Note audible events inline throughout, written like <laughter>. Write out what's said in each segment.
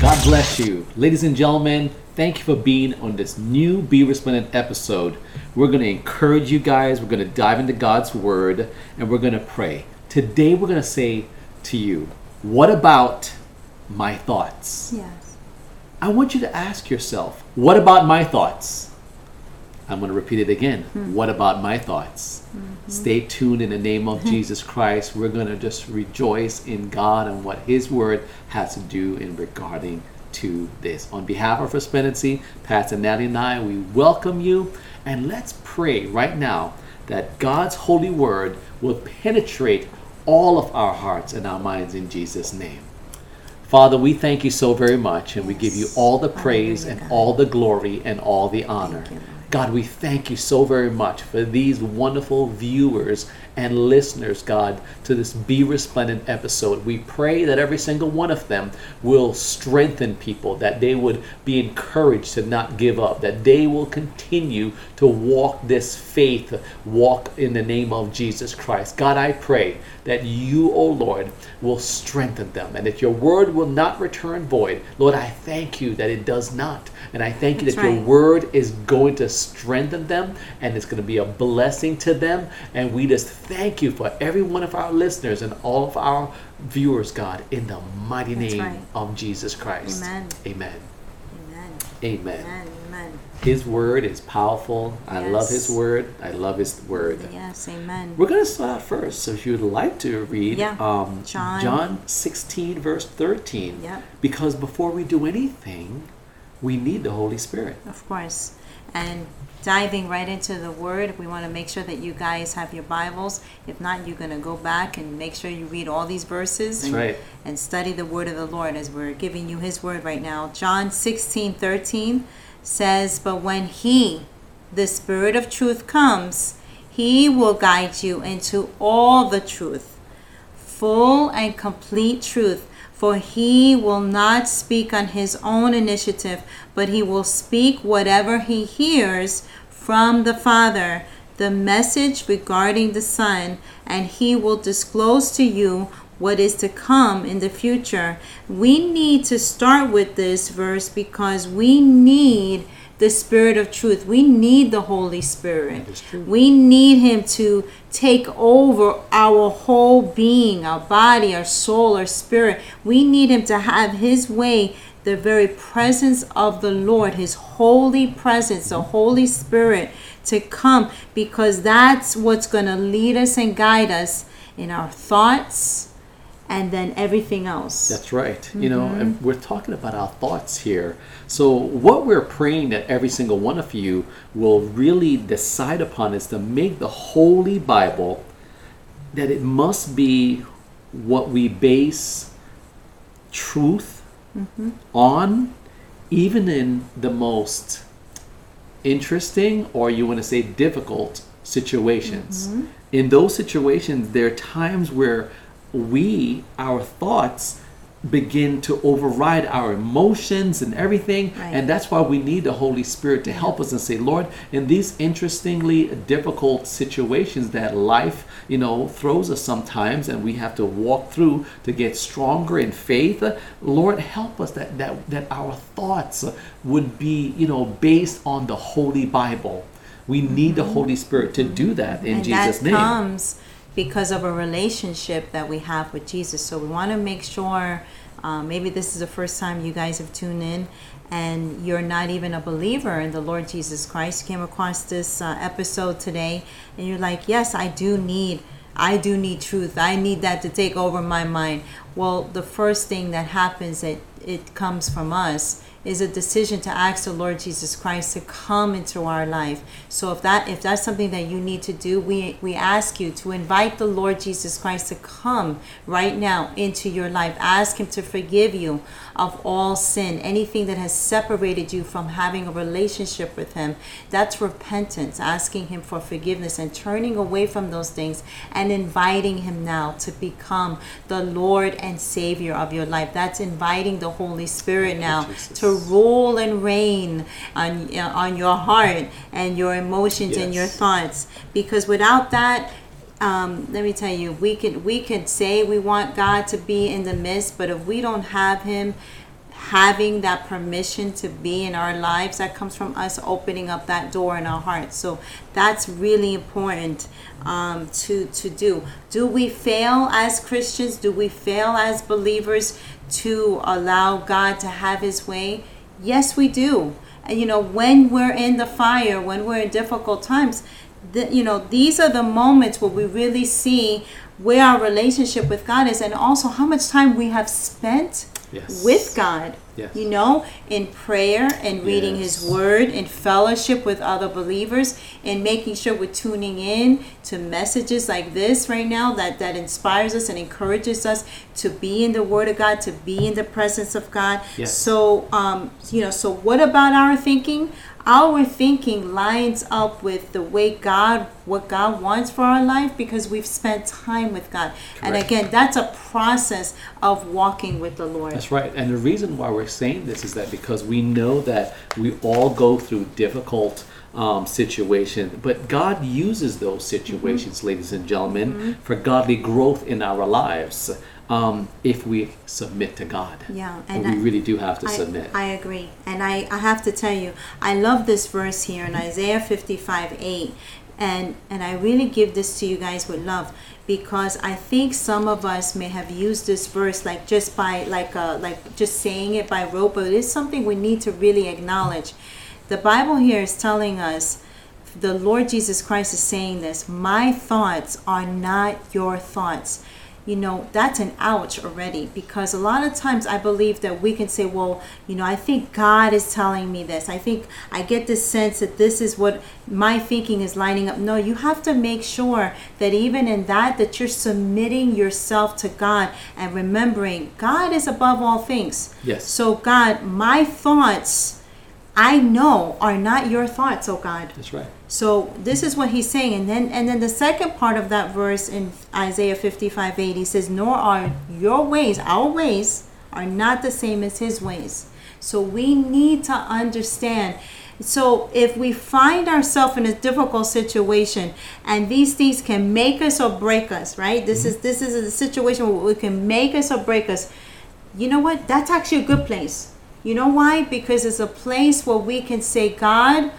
God bless you. Ladies and gentlemen, thank you for being on this new Be Resplendent episode. We're going to encourage you guys. We're going to dive into God's Word and we're going to pray. Today, we're going to say to you, What about my thoughts? Yes. I want you to ask yourself, What about my thoughts? I'm going to repeat it again. What about my thoughts? Stay tuned in the name of Jesus Christ. We're going to just rejoice in God and what His Word has to do in regarding to this. On behalf of Resplendency, Pastor Natalie and I, we welcome you and let's pray right now that God's holy word will penetrate all of our hearts and our minds in Jesus' name. Father, we thank you so very much and we give you all the praise Hallelujah, and all the glory and all the honor. God, we thank you so very much for these wonderful viewers and listeners, God, to this Be Resplendent episode. We pray that every single one of them will strengthen people, that they would be encouraged to not give up, that they will continue to walk this faith, walk in the name of Jesus Christ. God, I pray that you, O Lord, will strengthen them and that your word will not return void. Lord, I thank you that it does not. And I thank you That's that your word is going to strengthen them and it's going to be a blessing to them. And we just thank you for every one of our listeners and all of our viewers, God, in the mighty That's name right. of Jesus Christ. Amen. Amen. Amen. Amen. Amen. Amen. His word is powerful. I love his word. I love his word. Yes. Amen. We're going to start out first. So if you would like to read Yeah. um, John. John 16, verse 13. Yep. Because before we do anything, we need the Holy Spirit. Of course. And diving right into the word, we want to make sure that you guys have your Bibles. If not, you're going to go back and make sure you read all these verses and, right. and study the word of the Lord as we're giving you his word right now. John 16 13 says, But when he, the Spirit of truth, comes, he will guide you into all the truth full and complete truth. For he will not speak on his own initiative, but he will speak whatever he hears from the Father, the message regarding the Son, and he will disclose to you what is to come in the future. We need to start with this verse because we need the Spirit of truth. We need the Holy Spirit. That is true. We need Him to take over our whole being, our body, our soul, our spirit. We need Him to have His way, the very presence of the Lord, His holy presence, the Holy Spirit to come because that's what's going to lead us and guide us in our thoughts and then everything else. That's right. You know, Mm-hmm. and we're talking about our thoughts here. So, what we're praying that every single one of you will really decide upon is to make the Holy Bible that it must be what we base truth Mm-hmm. on, even in the most interesting or you want to say difficult situations. Mm-hmm. In those situations, there are times where we, our thoughts, begin to override our emotions and everything. Right. And that's why we need the Holy Spirit to help us and say, Lord, in these interestingly difficult situations that life, you know, throws us sometimes and we have to walk through to get stronger in faith, Lord, help us that, that, that our thoughts would be, you know, based on the Holy Bible. We need the mm-hmm. Holy Spirit to do that in and Jesus' that name. comes because of a relationship that we have with Jesus. So we want to make sure. Uh, maybe this is the first time you guys have tuned in, and you're not even a believer in the Lord Jesus Christ. You came across this uh, episode today, and you're like, "Yes, I do need." I do need truth. I need that to take over my mind. Well, the first thing that happens that it comes from us is a decision to ask the Lord Jesus Christ to come into our life. So if that if that's something that you need to do, we we ask you to invite the Lord Jesus Christ to come right now into your life. Ask him to forgive you of all sin, anything that has separated you from having a relationship with him. That's repentance, asking him for forgiveness and turning away from those things and inviting him now to become the Lord and Savior of your life. That's inviting the Holy Spirit now Jesus. to rule and reign on on your heart and your emotions and your thoughts because without that um, let me tell you, we could we could say we want God to be in the midst, but if we don't have Him having that permission to be in our lives, that comes from us opening up that door in our hearts. So that's really important um, to to do. Do we fail as Christians? Do we fail as believers to allow God to have His way? Yes, we do. And you know, when we're in the fire, when we're in difficult times, the, you know, these are the moments where we really see where our relationship with God is and also how much time we have spent Yes. with God. Yes. You know, in prayer and reading Yes. His Word, in fellowship with other believers, and making sure we're tuning in to messages like this right now that, that inspires us and encourages us to be in the Word of God, to be in the presence of God. So, um, you know, so what about our thinking? Our thinking lines up with the way God, what God wants for our life because we've spent time with God. And again, that's a process of walking with the Lord. That's right. And the reason why we're saying this is that because we know that we all go through difficult um, situations, but God uses those situations, ladies and gentlemen, for godly growth in our lives um, if we submit to God. Yeah, And, and we I- really do have to I, submit. I agree. And I, I have to tell you, I love this verse here in Isaiah 55 8. And, and I really give this to you guys with love because I think some of us may have used this verse like just by like uh, like just saying it by rote, but it is something we need to really acknowledge. The Bible here is telling us the Lord Jesus Christ is saying this My thoughts are not your thoughts. You know, that's an ouch already because a lot of times I believe that we can say, well, you know, I think God is telling me this. I think I get this sense that this is what my thinking is lining up. No, you have to make sure that even in that, that you're submitting yourself to God and remembering God is above all things. Yes. So, God, my thoughts, I know, are not your thoughts, oh God. That's right. So this is what he's saying, and then and then the second part of that verse in Isaiah 55, 8, he says, Nor are your ways, our ways, are not the same as his ways. So we need to understand. So if we find ourselves in a difficult situation and these things can make us or break us, right? This mm-hmm. is this is a situation where it can make us or break us. You know what? That's actually a good place. You know why? Because it's a place where we can say, God,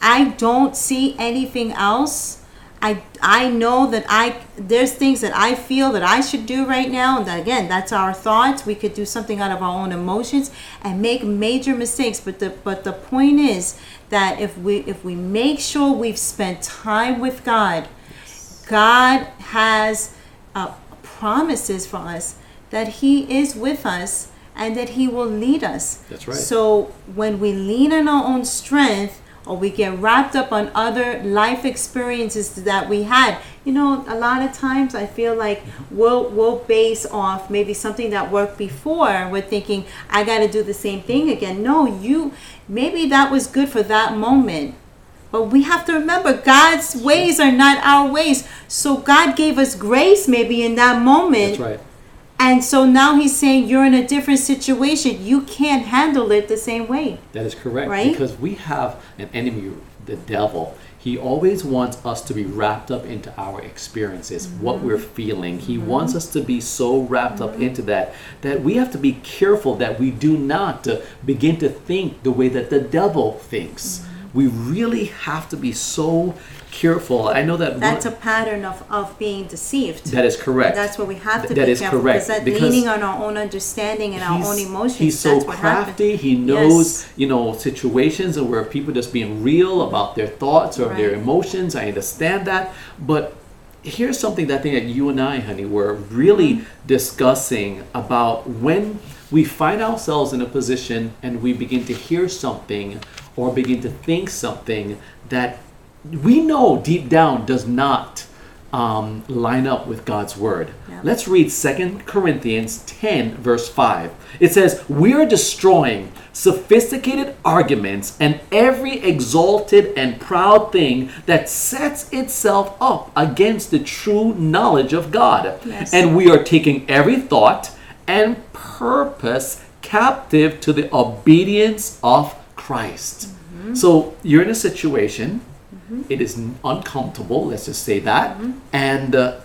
I don't see anything else. I I know that I there's things that I feel that I should do right now, and that, again, that's our thoughts. We could do something out of our own emotions and make major mistakes. But the but the point is that if we if we make sure we've spent time with God, God has uh, promises for us that He is with us and that He will lead us. That's right. So when we lean on our own strength or we get wrapped up on other life experiences that we had, you know, a lot of times I feel like mm-hmm. we'll we'll base off maybe something that worked before. We're thinking I got to do the same thing again. No, you maybe that was good for that moment. But we have to remember God's ways are not our ways. So God gave us grace maybe in that moment. That's right. And so now he's saying you're in a different situation. You can't handle it the same way. That is correct. Right? Because we have an enemy, the devil. He always wants us to be wrapped up into our experiences, what we're mm-hmm. feeling. He mm-hmm. wants us to be so wrapped up into mm-hmm. that that we have to be careful that we do not uh, begin to think the way that the devil thinks. We really have to be so careful. I know that one- That's a pattern of, of being deceived. that is correct. That's what we have to Th- that be is careful correct, because that because leaning on our own understanding and our own emotions. He's so that's what happens. crafty. He knows, Yes. you know, situations and where people just being real about their thoughts or their emotions. I understand that, but here's something that I think that you and I, honey, were really Mm-hmm. discussing about when we find ourselves in a position and we begin to hear something or begin to think something that we know deep down does not um, line up with God's word. Yeah. Let's read 2 Corinthians 10, verse 5. It says, We are destroying sophisticated arguments and every exalted and proud thing that sets itself up against the true knowledge of God. Yes. And we are taking every thought and purpose captive to the obedience of Christ. So you're in a situation It is uncomfortable, let's just say that. And uh,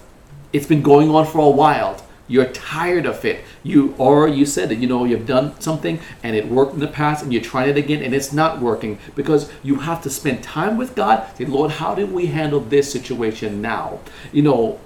it's been going on for a while. You're tired of it. You or you said that you know you've done something and it worked in the past and you're trying it again and it's not working because you have to spend time with God. Say, Lord, how do we handle this situation now? You know,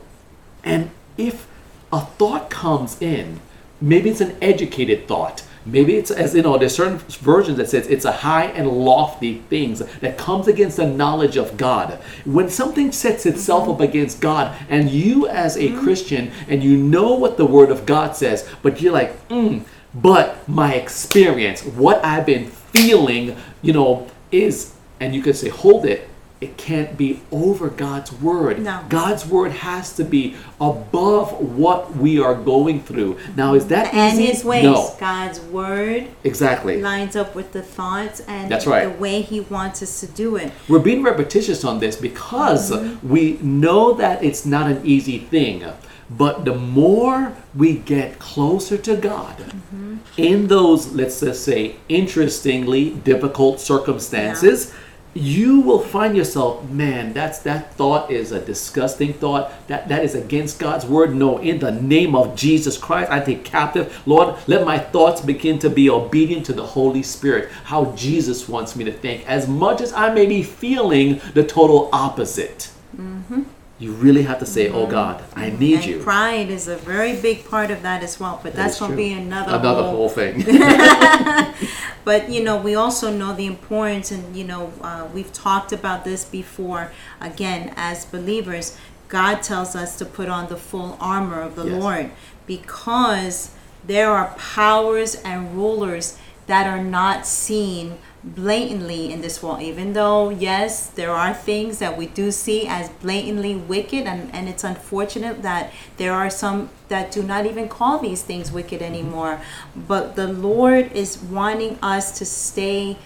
and if a thought comes in, maybe it's an educated thought. Maybe it's as you know, there's certain versions that says it's a high and lofty things that comes against the knowledge of God. When something sets itself up against God, and you as a Christian and you know what the Word of God says, but you're like, mm, but my experience, what I've been feeling, you know, is, and you could say, hold it. It can't be over God's word. No. God's word has to be above what we are going through. Now, is that and easy? his ways. No, God's word exactly. lines up with the thoughts and That's right. the way he wants us to do it. We're being repetitious on this because Mm-hmm. we know that it's not an easy thing. But the more we get closer to God Mm-hmm. in those, let's just say, interestingly difficult circumstances, you will find yourself, man, that's that thought is a disgusting thought. That that is against God's word. No, in the name of Jesus Christ, I take captive. Lord, let my thoughts begin to be obedient to the Holy Spirit, how Jesus wants me to think. As much as I may be feeling the total opposite. Mm-hmm. You really have to say, "Oh God, I need and you." pride is a very big part of that as well. But That that's going to be another, another whole whole thing. <laughs> But you know, we also know the importance, and you know, uh, we've talked about this before. Again, as believers, God tells us to put on the full armor of the Yes. Lord because there are powers and rulers that are not seen blatantly in this world even though yes there are things that we do see as blatantly wicked and, and it's unfortunate that there are some that do not even call these things wicked anymore but the lord is wanting us to stay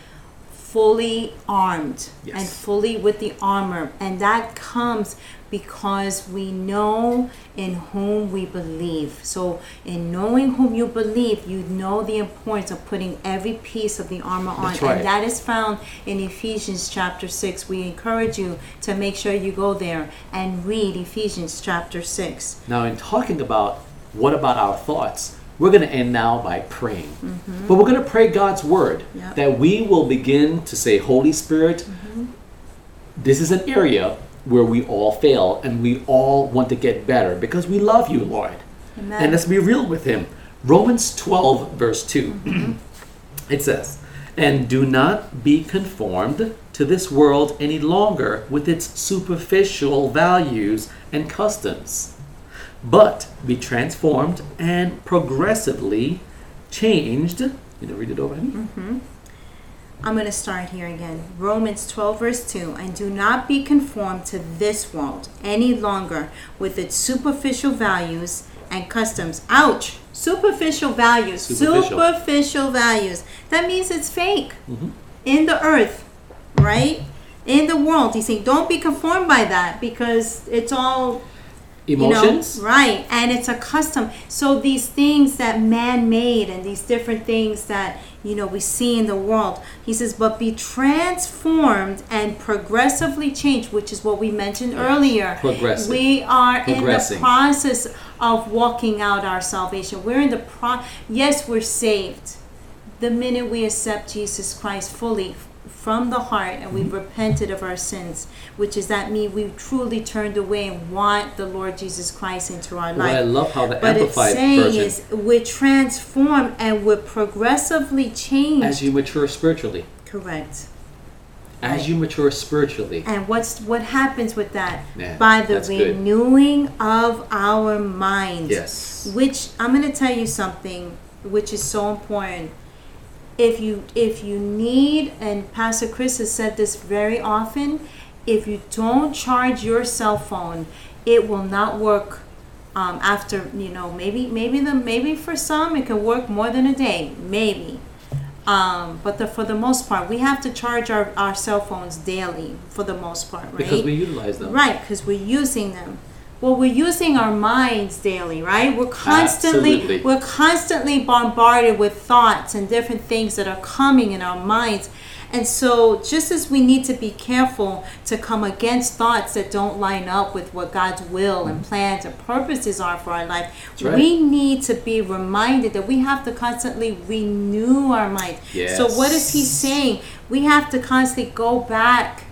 fully armed Yes. and fully with the armor and that comes because we know in whom we believe so in knowing whom you believe you know the importance of putting every piece of the armor on right. and that is found in ephesians chapter 6 we encourage you to make sure you go there and read ephesians chapter 6 Now, in talking about what about our thoughts, we're going to end now by praying. Mm-hmm. But we're going to pray God's word Yep. that we will begin to say, Holy Spirit, mm-hmm. this is an area where we all fail and we all want to get better because we love you, Lord. Amen. And let's be real with Him. Romans 12, verse 2, mm-hmm. it says, And do not be conformed to this world any longer with its superficial values and customs, but be transformed and progressively changed. You know, read it over me. Mm-hmm. I'm going to start here again. Romans 12, verse 2. And do not be conformed to this world any longer with its superficial values and customs. Ouch! Superficial values. Superficial. Superficial values. That means it's fake. Mm-hmm. In the earth, right? In the world. He's saying, don't be conformed by that because it's all Emotions. you know, right and it's a custom. So these things that man made and these different things that you know we see in the world he says but be transformed and progressively changed which is what we mentioned earlier. Progressive. we are in the process of walking out our salvation. We're in the pro yes we're saved. The minute we accept jesus christ fully from the heart and we've repented of our sins, which is that mean we've truly turned away and want the Lord Jesus Christ into our Well, I life. love how the But it's amplified saying version, is we're transformed and we're progressively changed. as you mature spiritually, Correct. as Right. you mature spiritually, And what's what happens with that? Yeah, By the that's good. renewing of our minds. Yes. Which I'm going to tell you something which is so important. If you if you need and Pastor Chris has said this very often, if you don't charge your cell phone, it will not work um, after you know maybe maybe the maybe for some it can work more than a day maybe um, but the, for the most part we have to charge our, our cell phones daily for the most part right because we utilize them. Right, because we're using them. Well we're using our minds daily right? We're constantly Absolutely. we're constantly bombarded with thoughts and different things that are coming in our minds. And so just as we need to be careful to come against thoughts that don't line up with what god's will and plans and purposes are for our life right. we need to be reminded that we have to constantly renew our mind so what is he saying? We have to constantly go back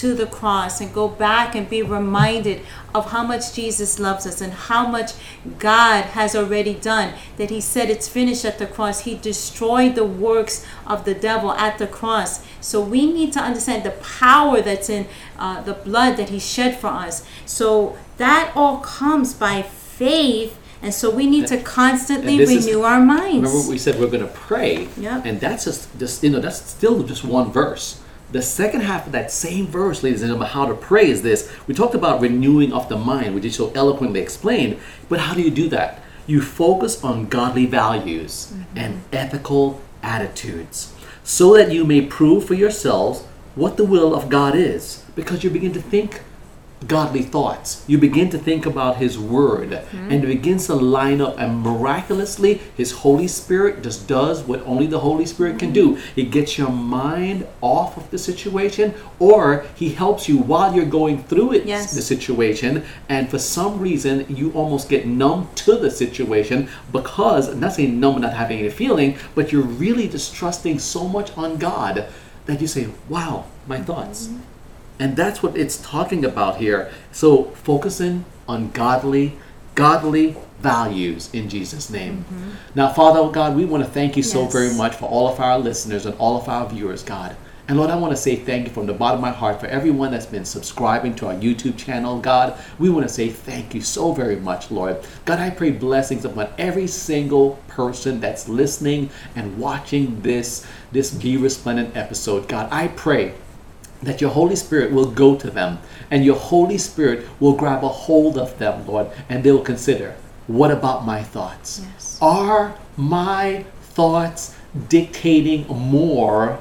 to the cross and go back and be reminded of how much Jesus loves us and how much God has already done. That He said it's finished at the cross. He destroyed the works of the devil at the cross. So we need to understand the power that's in uh, the blood that He shed for us. So that all comes by faith. And so we need to constantly this is- renew our minds. Remember we said we're going to pray, Yep. and that's just, just you know that's still just one verse. The second half of that same verse, ladies and gentlemen, how to pray is this. We talked about renewing of the mind, which is so eloquently explained. But how do you do that? You focus on godly values mm-hmm. and ethical attitudes, so that you may prove for yourselves what the will of God is, because you begin to think godly thoughts. You begin to think about His Word, hmm. and it begins to line up. And miraculously, His Holy Spirit just does what only the Holy Spirit can hmm. do. It gets your mind off of the situation, or He helps you while you're going through it, Yes. the situation. And for some reason, you almost get numb to the situation because, I'm not saying numb, not having any feeling, but you're really just trusting so much on God that you say, "Wow, my thoughts." Hmm. And that's what it's talking about here. So focusing on godly, godly values in Jesus' name. Mm-hmm. Now, Father God, we want to thank you so very much for all of our listeners and all of our viewers, God. And Lord, I want to say thank you from the bottom of my heart for everyone that's been subscribing to our YouTube channel, God. We want to say thank you so very much, Lord. God, I pray blessings upon every single person that's listening and watching this, this Be Resplendent episode. God, I pray that your Holy Spirit will go to them and your Holy Spirit will grab a hold of them, Lord, and they will consider, what about my thoughts? Yes. Are my thoughts dictating more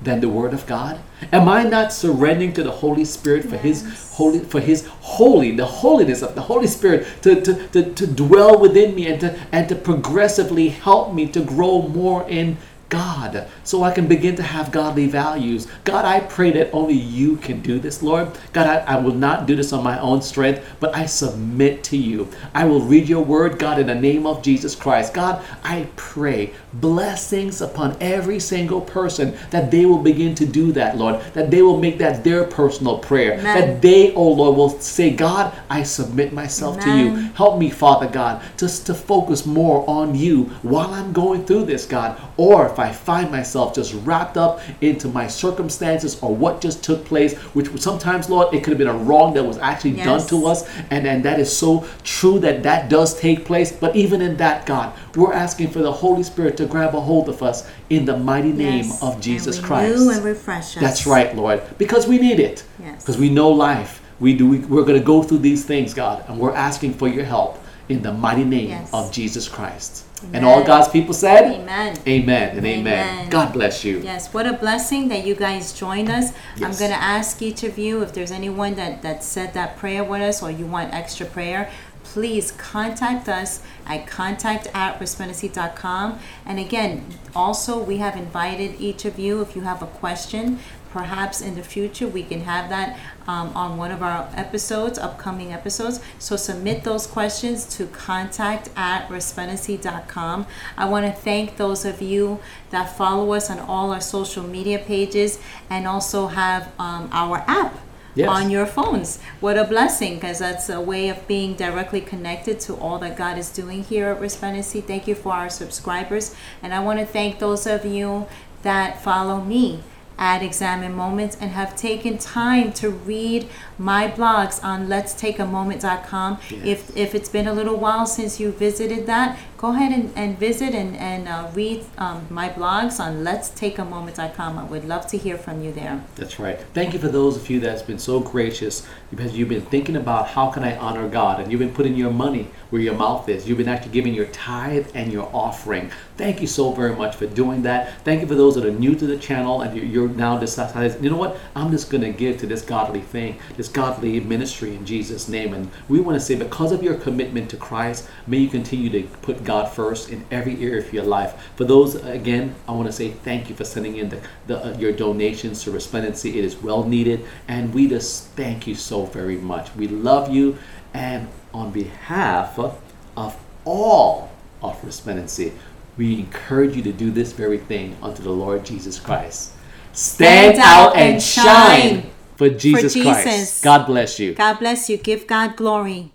than the Word of God? Am I not surrendering to the Holy Spirit for His holy for His holy, the holiness of the Holy Spirit to, to, to, to dwell within me and to and to progressively help me to grow more in God, so I can begin to have godly values. God, I pray that only you can do this, Lord. God, I, I will not do this on my own strength, but I submit to you. I will read your word, God, in the name of Jesus Christ. God, I pray blessings upon every single person that they will begin to do that, Lord, that they will make that their personal prayer, Amen. that they, oh Lord, will say, God, I submit myself to you. Help me, Father God, just to focus more on you while I'm going through this, God. Or if I find myself just wrapped up into my circumstances or what just took place, which sometimes, Lord, it could have been a wrong that was actually done to us. And, and that is so true that that does take place. But even in that, God, we're asking for the Holy Spirit to grab a hold of us in the mighty name Yes. of Jesus and Christ. and refresh us. That's right, Lord, because we need it. Yes. Because we know life. We do. We, we're going to go through these things, God, and we're asking for your help in the mighty name Yes. of Jesus Christ. And all God's people said, Amen. Amen and amen. Amen. God bless you. Yes, what a blessing that you guys joined us. I'm going to ask each of you if there's anyone that, that said that prayer with us or you want extra prayer, please contact us at contact at resplendency.com. And again, also, we have invited each of you, if you have a question, perhaps in the future we can have that um, on one of our episodes, upcoming episodes. So submit those questions to contact at resplendency.com. I want to thank those of you that follow us on all our social media pages and also have um, our app. Yes. On your phones. What a blessing, because that's a way of being directly connected to all that God is doing here at Resplendency. Thank you for our subscribers. And I want to thank those of you that follow me at Examine Moments and have taken time to read my blogs on let's take a moment.com. Yes. If, if it's been a little while since you visited that, go ahead and, and visit and, and uh, read um, my blogs on let's take a. I would love to hear from you there. That's right. Thank you for those of you that's been so gracious because you've been thinking about how can I honor God and you've been putting your money where your mouth is. You've been actually giving your tithe and your offering. Thank you so very much for doing that. Thank you for those that are new to the channel and you're now deciding, you know what? I'm just going to give to this godly thing, this godly ministry in Jesus' name. And we want to say, because of your commitment to Christ, may you continue to put God first in every area of your life. For those, again, I want to say thank you for sending in the, the uh, your donations to Resplendency. It is well needed, and we just thank you so very much. We love you, and on behalf of all of Resplendency, we encourage you to do this very thing unto the Lord Jesus Christ. Stand, out and shine for Jesus, Jesus. Christ. God bless you. God bless you. Give God glory.